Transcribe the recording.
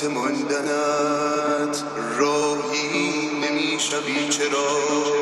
صورت ماندنت راهی نمی‌شوی چرا؟